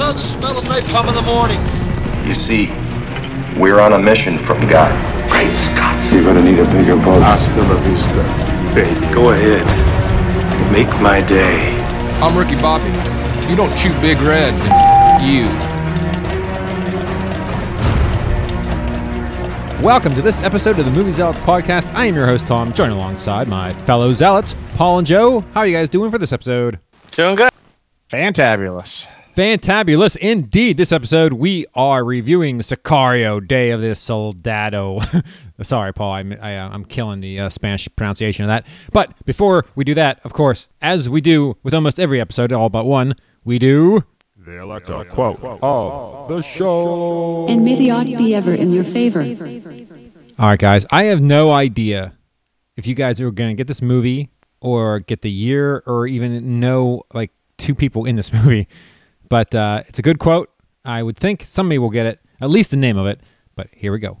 love the smell of napalm in the morning. You see, we're on a mission from God. Great Scott. You're gonna need a bigger boat. Hasta la vista, baby. Go ahead. Make my day. I'm Ricky Bobby. You don't chew Big Red, then f- you. Welcome to this episode of the Movie Zealots podcast. I am your host, Tom, joined alongside my fellow zealots, Paul and Joe. How are you guys doing for this episode? Doing good. Fantabulous. Fantabulous indeed. This episode, we are reviewing Sicario, Day of the Soldado. Sorry, Paul, I, I, uh, I'm killing the uh, Spanish pronunciation of that. But before we do that, of course, as we do with almost every episode, all but one, we do. That's a quote of the show. And may the odds be ever in your favor. All right, guys. I have no idea if you guys are going to get this movie or get the year or even know like two people in this movie. But uh, it's a good quote. I would think somebody will get it, at least the name of it. But here we go.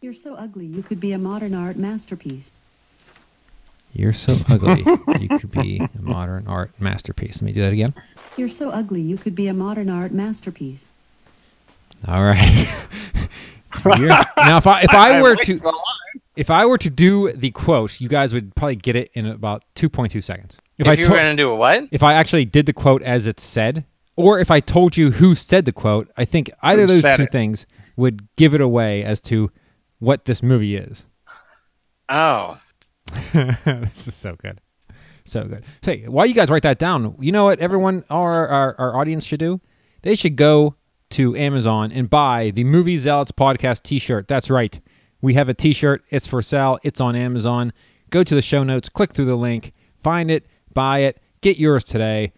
You're so ugly, you could be a modern art masterpiece. You're so ugly. you could be a modern art masterpiece. Let me do that again. You're so ugly, you could be a modern art masterpiece. All right. Now, if I if I were to if I were to do the quote, you guys would probably get it in about 2.2 seconds. If, I you to- were gonna do a what? if I actually did the quote as it's said, or if I told you who said the quote, I think either of those two it? things would give it away as to what this movie is. Oh, this is so good. So good. Hey, while you guys write that down, you know what everyone, our, our, our audience should do? They should go to Amazon and buy the Movie Zealots Podcast t shirt. That's right. We have a t shirt. It's for sale. It's on Amazon. Go to the show notes, click through the link, find it, buy it, get yours today.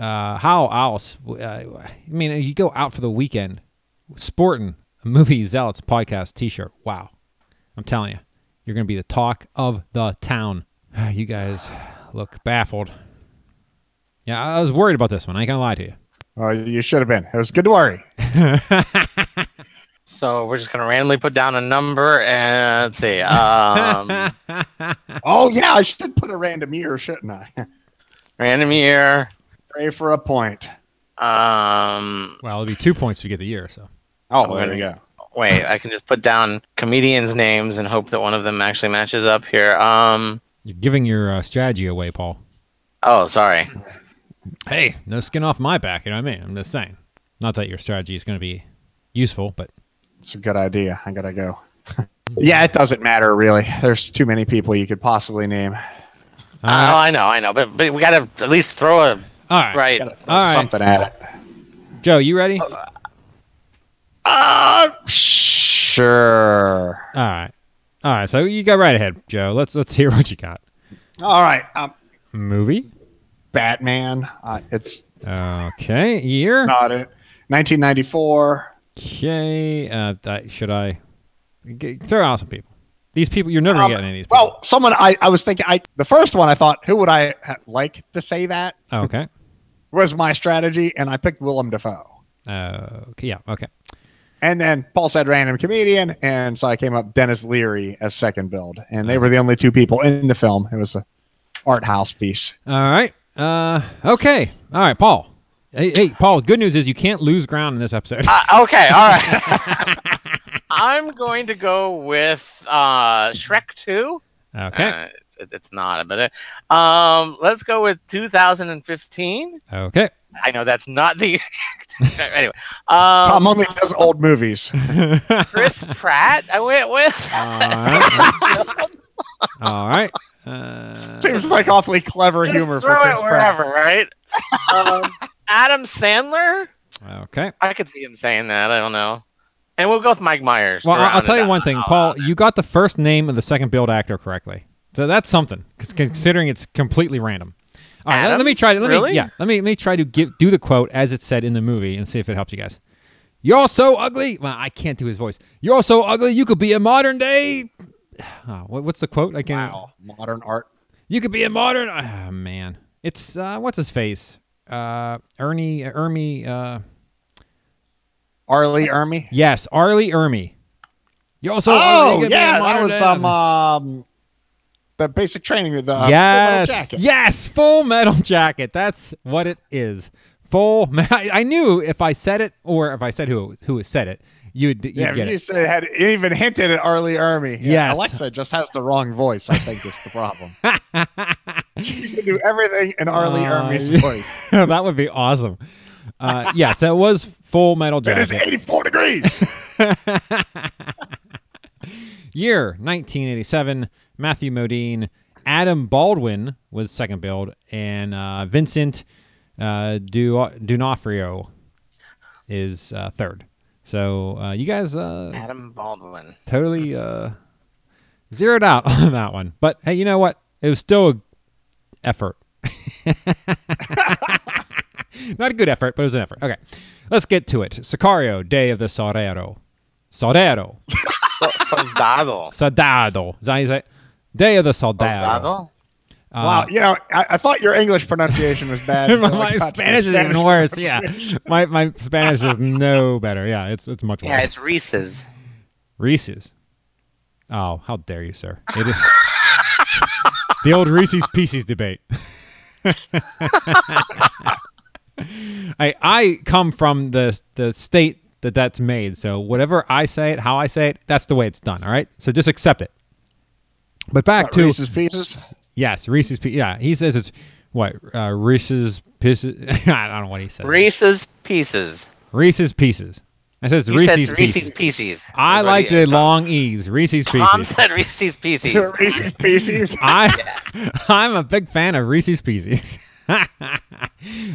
Uh, how else? Uh, I mean, you go out for the weekend sporting a Movie Zealots Podcast t shirt. Wow. I'm telling you, you're going to be the talk of the town. You guys look baffled. Yeah, I was worried about this one. I ain't going to lie to you. Well, you should have been. It was good to worry. so we're just gonna randomly put down a number and let's see. Um, Oh yeah, I should put a random year, shouldn't I? random year. Pray for a point. Um, well, it'll be two points if you get the year. So Oh, I'm there gonna- we go. wait, I can just put down comedians' names and hope that one of them actually matches up here. Um, you're giving your uh, strategy away, Paul. oh, sorry. Hey, no skin off my back. You know what I mean? I'm just saying. Not that your strategy is going to be useful, but It's a good idea. I gotta go. yeah, it doesn't matter really. There's too many people you could possibly name. Oh, I know, I know, but but we gotta at least throw a all right. right. All right. something at it. Joe, you ready? Oh, Uh, sure. All right. All right. So you go right ahead, Joe. Let's let's hear what you got. All right. Um, Movie. Batman. Uh, it's Okay. Year. not it. 1994. Okay. Uh, that, should I g- throw out some people? These people, you're never Um, getting any of these. People. Well, someone I, I was thinking. I the first one I thought who would I ha- like to say that okay. Was my strategy, and I picked Willem Dafoe. Uh, okay. Yeah. Okay. And then Paul said random comedian, and so I came up Denis Leary as second billed, and they were the only two people in the film. It was a art house piece. All right. Uh, okay. All right, Paul. Hey, hey, Paul. Good news is you can't lose ground in this episode. Uh, okay, all right. I'm going to go with uh, Shrek Two. okay. It, it's not, but uh, um, let's go with 2015. okay. I know that's not the. anyway, um, Tom only does old movies. Chris Pratt. I went with. All right. All right. Uh, Seems like awfully clever Just humor for throw Chris it Pratt. wherever, right? um, Adam Sandler. okay. I could see him saying that. I don't know. And we'll go with Mike Myers. Well, I'll I'll tell you one thing, Paul. You got the first name of the second billed actor correctly, so that's something. 'cause considering it's completely random. All right, let- let me try to let Really? me yeah let me let me try to give do the quote as it's said in the movie and see if it helps you guys. You're so ugly. Well, I can't do his voice. You're so ugly. You could be a modern day. Oh, what, what's the quote? I can't. Wow, modern art. You could be a modern. Oh, man, it's uh, what's his face? Uh, Ernie Ermey. Uh, R. Lee Ermey. yes, R. Lee Ermey. You're also oh yeah, that was some. um the basic training with the uh, Full Metal yes, jacket. yes, Full Metal Jacket. That's what it is. Full. I, I knew if I said it or if I said who who said it, you'd, you'd Yeah, get you it. said had even hinted at R. Lee Ermey. Yeah, Yes. Alexa just has the wrong voice. I think is the problem. she can do everything in R. Lee Uh, Ermey's voice. that would be awesome. Uh, yeah, so it was Full Metal Jacket. It is Jacket. 84 degrees. Year 1987. Matthew Modine, Adam Baldwin was second billed, and uh, Vincent uh, du- D'Onofrio is uh, third. So uh, you guys uh, Adam Baldwin. totally uh, zeroed out on that one. But hey, you know what? It was still a effort. Not a good effort, but it was an effort. Okay, let's get to it. Sicario, Day of the Soldado. Soldado. Soldado. Soldado. Is that how you say it? Day of the Soldado. Soldado. Uh, wow, you know, I, I thought your English pronunciation was bad. until I my got to Spanish is even worse. Yeah, my my Spanish is no better. Yeah, it's it's much worse. Yeah, it's Reese's. Reese's. Oh, how dare you, sir! It is the old Reese's Pieces debate. I I come from the the state that that's made, so whatever I say it, how I say it, that's the way it's done. All right, so just accept it. But back What, to Reese's Pieces. yes, Reese's. Pe- Yeah, he says it's what uh, Reese's Pieces. I don't know what he says. Reese's Pieces. Reese's Pieces. I says You Reese's said Pieces. Reese's Pieces. I like the Tom- long E's. Reese's Pieces. Tom said Reese's Pieces. Reese's Pieces. I, I'm a big fan of Reese's Pieces.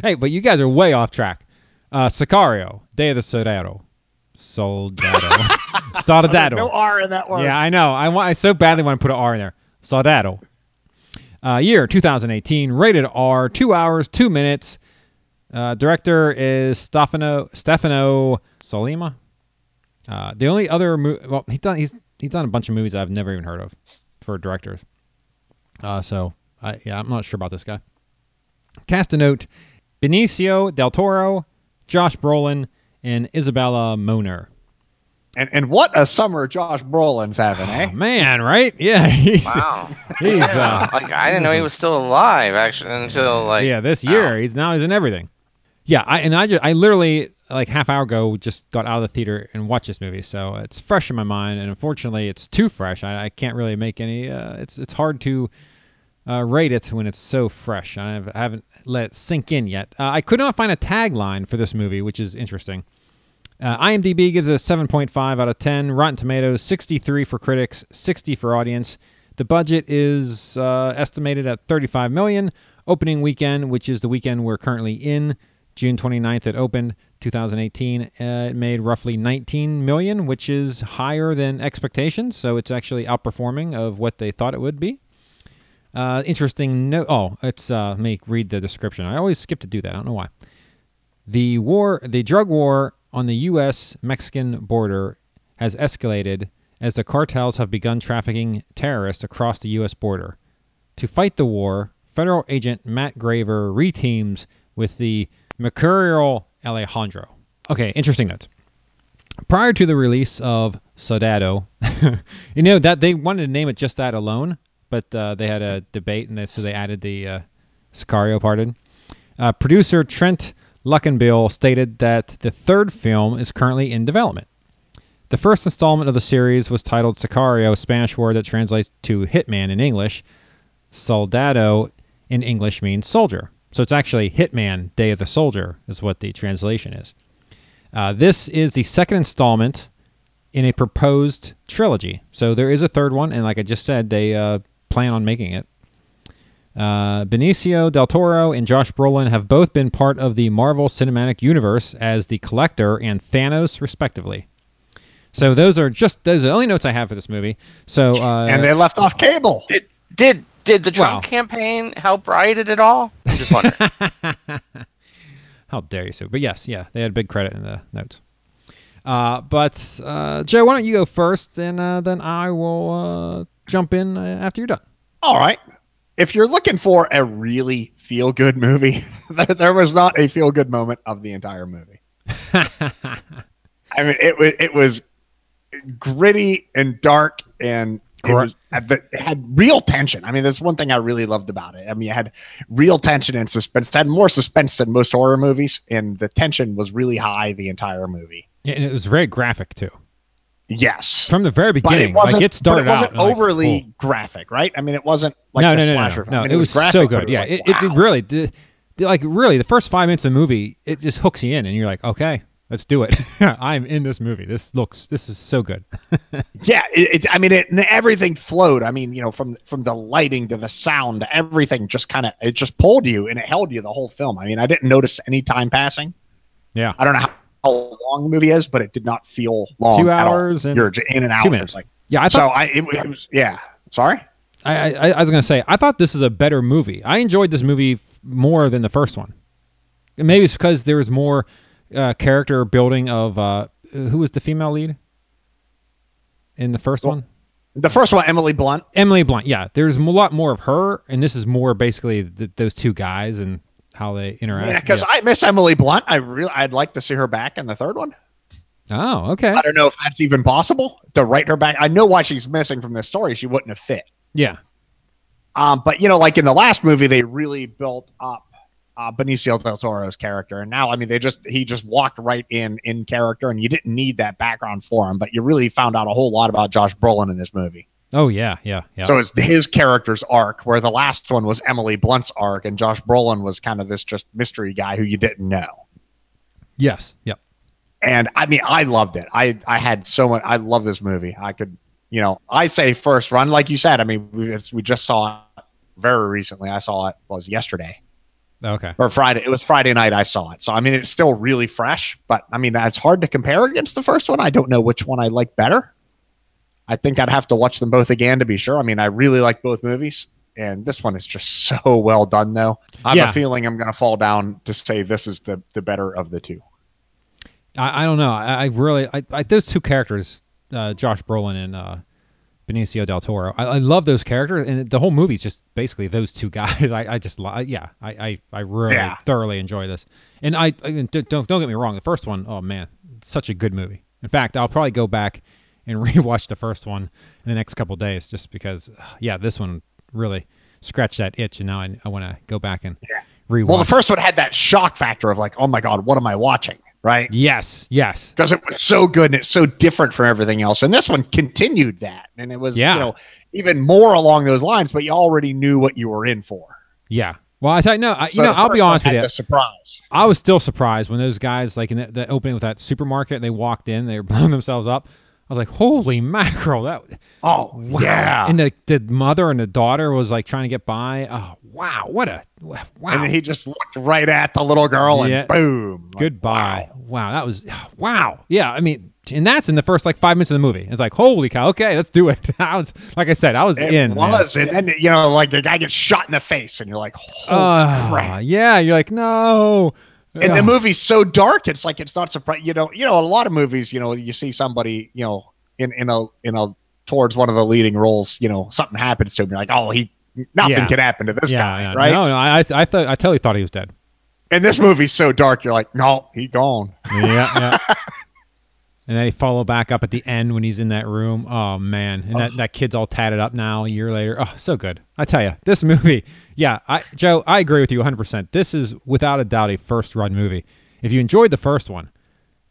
hey, but you guys are way off track. Uh, Sicario, Day of the Soldado. Soldado. Soldado. no R in that word. Yeah, I know. I want. I so badly want to put an R in there. Soldado. Uh, year 2018. Rated R. Two hours, two minutes. Uh, director is Stefano Stefano Sollima. Uh, the only other mo- well, he's done he's he's done a bunch of movies I've never even heard of for directors. Uh, so I, yeah, I'm not sure about this guy. Cast a note: Benicio del Toro, Josh Brolin, and Isabela Moner. And and what a summer Josh Brolin's having, eh? Man, right? Yeah, he's, Wow. he's uh, Like I didn't know he was still alive actually until like yeah, this year wow. he's now he's in everything. Yeah, I and I just I literally like half hour ago just got out of the theater and watched this movie, so it's fresh in my mind. And unfortunately, it's too fresh. I, I can't really make any. Uh, it's it's hard to uh, rate it when it's so fresh. I haven't- I haven't let it sink in yet. Uh, I could not find a tagline for this movie, which is interesting. Uh, IMDb gives it a 7.5 out of 10. Rotten Tomatoes, 63 for critics, 60 for audience. The budget is uh, estimated at 35 million. Opening weekend, which is the weekend we're currently in, June 29th, it opened. 2018, uh, it made roughly 19 million, which is higher than expectations. So it's actually outperforming of what they thought it would be. Uh, interesting note. Oh, it's uh, let me read the description. I always skip to do that. I don't know why. The war, the drug war on the U.S. Mexican border has escalated as the cartels have begun trafficking terrorists across the U.S. border. To fight the war, federal agent Matt Graver reteams with the Mercurial Alejandro. Okay, interesting notes. Prior to the release of Soldado, you know that they wanted to name it just that alone, but uh, they had a debate, and they, so they added the uh, Sicario part in. Uh, producer Trent Luckinbill stated that the third film is currently in development. The first installment of the series was titled Sicario, a Spanish word that translates to hitman in English. Soldado in English means soldier. So it's actually Hitman, Day of the Soldier, is what the translation is. Uh, this is the second installment in a proposed trilogy. So there is a third one, and like I just said, they uh, plan on making it. Uh, Benicio del Toro and Josh Brolin have both been part of the Marvel Cinematic Universe as the Collector and Thanos, respectively. So those are just those are the only notes I have for this movie. So uh, and they left off cable. Did did did the Trump Well. campaign help write it at all? I'm just wondering. How dare you, Sue? But yes, yeah, they had big credit in the notes. Uh, but uh, Joe, why don't you go first, and uh, then I will uh, jump in uh, after you're done. All right. If you're looking for a really feel good movie, there, there was not a feel good moment of the entire movie. I mean, it was it was gritty and dark and It, was, it had real tension. I mean, that's one thing I really loved about it. I mean, it had real tension and suspense. It had more suspense than most horror movies, and the tension was really high the entire movie. Yeah, and it was very graphic too. Yes, From the very but beginning, it wasn't. like it started but it wasn't out like, overly cool. graphic, right? I mean, it wasn't like no, no, no, slasher. no, film. no. I mean, it, was, graphic, so good. it yeah, it, like, it, it really, the, the- like really, the first five minutes of the movie, it just hooks you in, and you're like, okay, let's do it. I'm in this movie. This looks, this is so good. Yeah, it, it's. I mean, it, everything flowed. I mean, you know, from from the lighting to the sound, everything just kind of it just pulled you and it held you the whole film. I mean, I didn't notice any time passing. Yeah. I don't know how, how long the movie is, but it did not feel long. Two at all. hours and You're in and out. two minutes. Like Yeah, I so. I it, it was yeah. Sorry. I, I, I was gonna say, I thought this is a better movie. I enjoyed this movie f- more than the first one. Maybe it's because there was more uh, character building of uh, who was the female lead in the first Well, one. The first one, Emily Blunt. Emily Blunt. Yeah, there's a lot more of her, and this is more basically th those two guys and how they interact. Yeah, because I miss Emily Blunt. I really, I'd like to see her back in the third one. oh, okay. I don't know if that's even possible to write her back. I know why she's missing from this story. She wouldn't have fit. Yeah, Um, but you know, like in the last movie, they really built up uh, Benicio del Toro's character, and now, I mean, they just he just walked right in in character, and you didn't need that background for him, but you really found out a whole lot about Josh Brolin in this movie. Oh yeah, yeah, yeah. So it's his character's arc, where the last one was Emily Blunt's arc, and Josh Brolin was kind of this just mystery guy who you didn't know. yes, yep. And I mean, I loved it. I I had so much. I love this movie. I could, you know, I say first run, like you said. I mean, we, it's, we just saw it very recently. I saw it was yesterday Okay. or Friday. It was Friday night. I saw it. So I mean, it's still really fresh. But I mean, it's hard to compare against the first one. I don't know which one I like better. I think I'd have to watch them both again to be sure. I mean, I really like both movies. And this one is just so well done, though. I have Yeah. a feeling I'm going to fall down to say this is the the better of the two. I, I don't know. I, I really, I, I those two characters, uh, Josh Brolin and uh, Benicio del Toro. I, I love those characters, and the whole movie's just basically those two guys. I, I just, yeah, I, I, I really Yeah. thoroughly enjoy this. And I, don't don't get me wrong. The first one, oh man, such a good movie. In fact, I'll probably go back and rewatch the first one in the next couple days, just because, yeah, this one really scratched that itch, and now I, I want to go back and rewatch. Well, the first one had that shock factor of like, oh my god, what am I watching? Right? yes, yes, Because it was so good and it's so different from everything else. And this one continued that, and it was Yeah. you know even more along those lines. But you already knew what you were in for. yeah. Well, I tell you, no, I, so you know, I'll be honest with you. Surprise. I was still surprised when those guys, like in the, the opening with that supermarket, they walked in, they were blowing themselves up. I was like, "Holy mackerel!" That Oh wow. yeah. And the the mother and the daughter was like trying to get by. Oh wow! What a wow! And then he just looked right at the little girl and Yeah. boom. Like, Goodbye. wow. Wow. that was wow. Yeah, I mean, and that's in the first like five minutes of the movie. It's like, holy cow! Okay, let's do it. I was like I said, I was It in. man. was, and then you know, like the guy gets shot in the face, and you're like, "Holy Ah, crap!" yeah, you're like, no. And the movie's so dark, it's like it's not surprising. You know, you know, a lot of movies, you know, you see somebody, you know, in in a in a towards one of the leading roles, you know, something happens to him. You're like, oh, he nothing Yeah. can happen to this yeah, guy, right? No, no, I, I, I thought, I totally thought he was dead. And this movie's so dark, you're like, no, he gone. yeah, yeah. And they follow back up at the end when he's in that room. Oh man, and that, that kid's all tatted up now. A year later, oh, so good. I tell you, this movie. Yeah, I, Joe, I agree with you 100. percent This is without a doubt a first run movie. If you enjoyed the first one,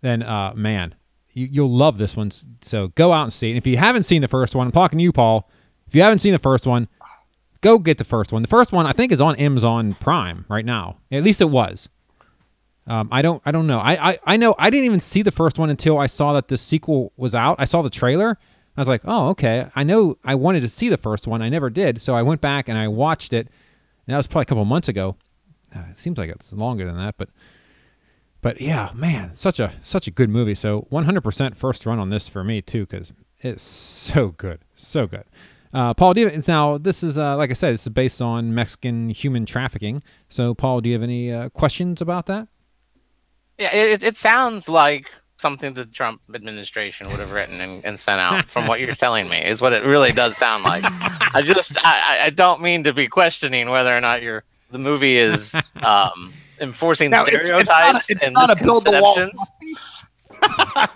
then uh, man, you, you'll love this one. So go out and see it. If you haven't seen the first one, I'm talking to you, Paul. If you haven't seen the first one, go get the first one. The first one I think is on Amazon Prime right now. At least it was. Um, I don't I don't know. I, I I know I didn't even see the first one until I saw that the sequel was out. I saw the trailer. I was like, oh okay. I know I wanted to see the first one. I never did. So I went back and I watched it. And that was probably a couple months ago. Uh, it seems like it's longer than that, but but yeah, man, such a such a good movie. So 100% first run on this for me too, because it's so good, so good. Uh, Paul, do you now this is uh, like I said, this is based on Mexican human trafficking. So Paul, do you have any uh, questions about that? Yeah, it, it sounds like something the Trump administration would have written and, and sent out. From what you're telling me, is what it really does sound like. I just I, I- I don't mean to be questioning whether or not your the movie is um, enforcing Now, it's- it's not stereotypes it's and not a build the wall. misconceptions.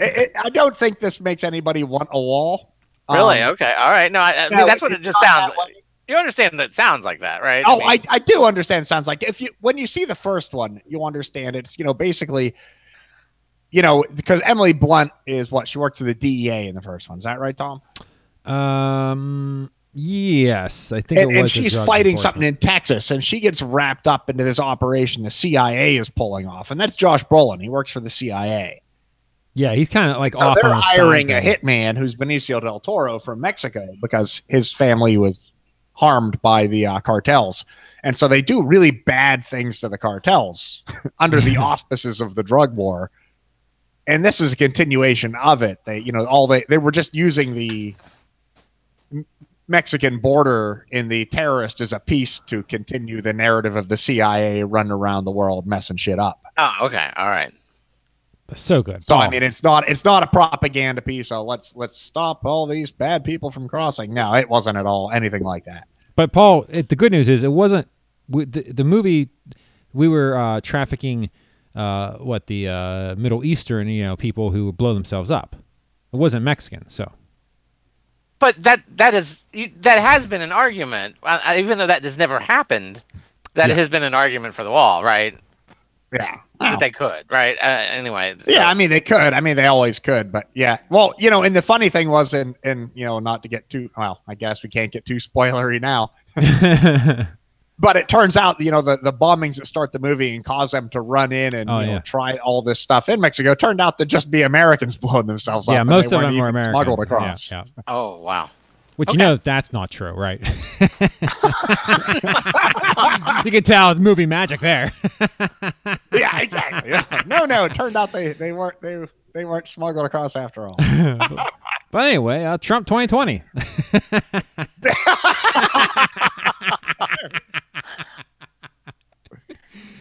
It- it- I don't think this makes anybody want a wall. Really? Um, okay. All right. No, I, I mean no, that's what it just sounds. that way. You understand that it sounds like that, right? Oh, mean- I, I do understand. Sounds like if you when you see the first one, you understand it's you know basically, you know because Emily Blunt is what she worked for the DEA in the first one. Is that right, Tom? Um. Yes, I think And, it and was. a she's fighting something in Texas, and she gets wrapped up into this operation the CIA is pulling off, and that's Josh Brolin. He works for the CIA. Yeah, he's kind of like So off they're on hiring a thing. hitman who's Benicio del Toro from Mexico because his family was harmed by the uh, cartels, and so they do really bad things to the cartels under the auspices of the drug war. And this is a continuation of it. They, you know, all they they were just using the Mexican border in the terrorist as a piece to continue the narrative of the CIA running around the world messing shit up. oh, okay. All right. So good. So I mean, it's not it's not a propaganda piece. So let's let's stop all these bad people from crossing. No, it wasn't at all anything like that. But Paul, it, the good news is it wasn't we, the, the movie. We were uh, trafficking uh, what the uh, Middle Eastern, you know, people who would blow themselves up. It wasn't Mexican, so But that that is you- that has been an argument, uh, uh, even though that has never happened. That Yeah. has been an argument for the wall, right? Yeah. That they could, right? Uh, anyway. so- Yeah, I mean they could. I mean they always could, but yeah. Well, you know, and the funny thing was, and and you know, not to get too well, I guess we can't get too spoilery now. But it turns out, you know, the, the bombings that start the movie and cause them to run in and Oh, you know, yeah. try all this stuff in Mexico turned out to just be Americans blowing themselves up. yeah, most of them were even American. Smuggled Yeah, across. yeah. Oh wow. Which Okay. you know that's not true, right? you can tell it's movie magic there. yeah, exactly. Yeah. No, no, it turned out they they weren't they they weren't smuggled across after all. but anyway, uh, Trump 2020.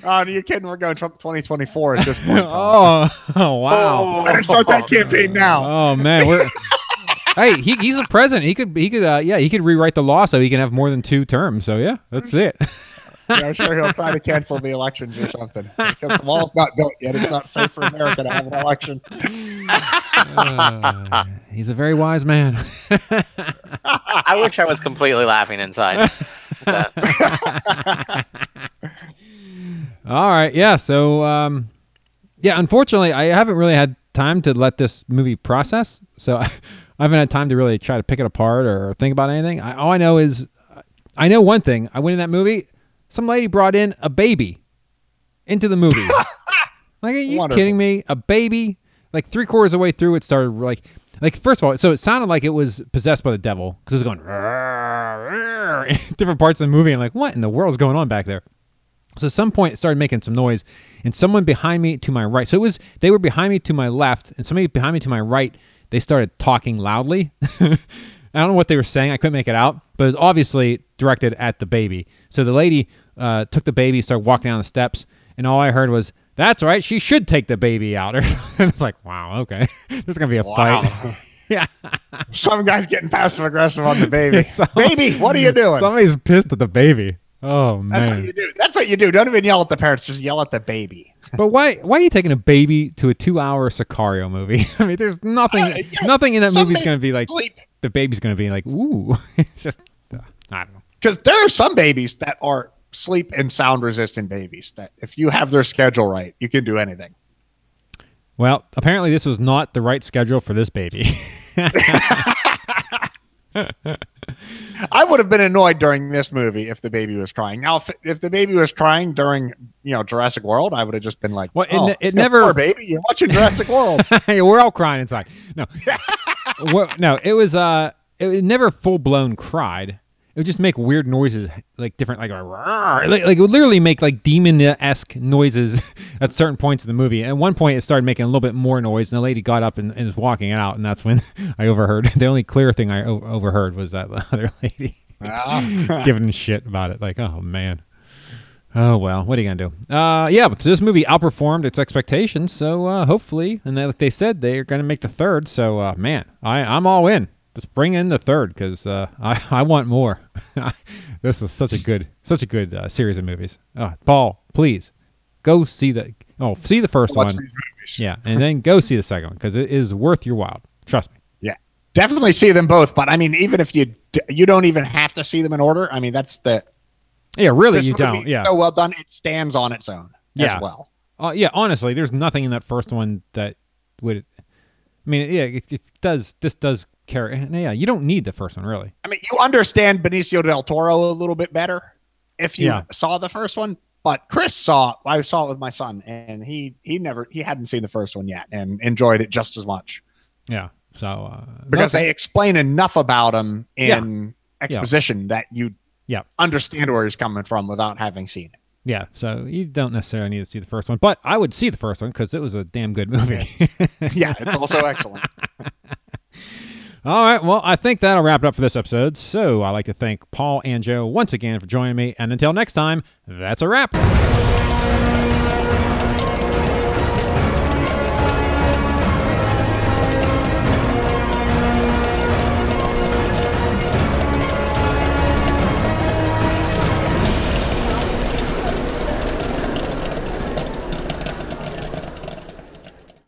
Oh, you're kidding? We're going Trump 2024 at this point. Oh, oh, wow. Better start that campaign now. Oh man, we're hey, he, he's a president. He could he could uh, yeah he could rewrite the law so he can have more than two terms. So yeah, that's it. Yeah, I'm sure he'll try to cancel the elections or something because the wall's not built yet. It's not safe for America to have an election. Uh, he's a very wise man. I wish I was completely laughing inside. All right, yeah. So um, yeah, unfortunately, I haven't really had time to let this movie process. So I haven't had time to really try to pick it apart or think about anything. I, all I know is I know one thing. I went in that movie. Some lady brought in a baby into the movie. like, are you Wonderful. kidding me? A baby? Like three quarters of the way through, it started like, like first of all, so it sounded like it was possessed by the devil because it was going different parts of the movie. and like, what in the world is going on back there? So at some point it started making some noise, and someone behind me to my right. So it was they were behind me to my left, and somebody behind me to my right. They started talking loudly. I don't know what they were saying. I couldn't make it out, but it was obviously directed at the baby. So the lady uh, took the baby, started walking down the steps, and all I heard was, "That's right, she should take the baby out." and I was like, "Wow, okay, there's gonna be a Wow. fight." yeah, Some guy's getting passive aggressive on the baby. Some- baby, what are you doing? somebody's pissed at the baby. Oh man, That's what you do. That's what you do. Don't even yell at the parents. Just yell at the baby. But why why are you taking a baby to a two hour Sicario movie? I mean, there's nothing Uh, know, nothing in that some movie's may gonna be like Sleep. the baby's gonna be like ooh. it's just uh, I don't know. Because there are some babies that are sleep and sound resistant babies that if you have their schedule right, you can do anything. Well, apparently this was not the right schedule for this baby. I would have been annoyed during this movie if the baby was crying. Now, if, if the baby was crying during, you know, Jurassic World, I would have just been like, Well, it oh, it never- poor baby, you're watching Jurassic World. Hey, We're all crying inside. No, What- no, it was uh, it, never full blown cried. It would just make weird noises, like different, like like, like it would literally make like demon esque noises at certain points in the movie. At one point, it started making a little bit more noise, and the lady got up and, and was walking out, and that's when I overheard. The only clear thing I o- overheard was that the other lady giving shit about it. Like, oh man. Oh well, what are you gonna do? Uh, yeah, but this movie outperformed its expectations, so uh, hopefully, and they, like they said, they are gonna make the third. So uh, man, I I'm all in. Let's bring in the third because uh, I I want more. this is such a good such a good uh, series of movies. Uh, Paul, please go see the oh see the first Watch one, yeah, and then go see the second one because it is worth your while. Trust me. Yeah, definitely see them both. But I mean, even if you d- you don't even have to see them in order. I mean, that's the Yeah, really, you don't. Yeah. so well done. It stands on its own Yeah. as well. Uh, yeah, honestly, there's nothing in that first one that would. I mean, yeah, it, it does. This does carry. Yeah, you don't need the first one really. I mean, you understand Benicio del Toro a little bit better if you Yeah. saw the first one. But Chris saw I saw it with my son, and he he never he hadn't seen the first one yet, and enjoyed it just as much Yeah. So uh, because they explain enough about him Yeah. in exposition that you Yeah. understand where he's coming from without having seen it. yeah, so you don't necessarily need to see the first one, but I would see the first one because it was a damn good movie. Yeah, it's also excellent. All right, well, I think that'll wrap it up for this episode. So I'd like to thank Paul and Joe once again for joining me, and until next time, that's a wrap.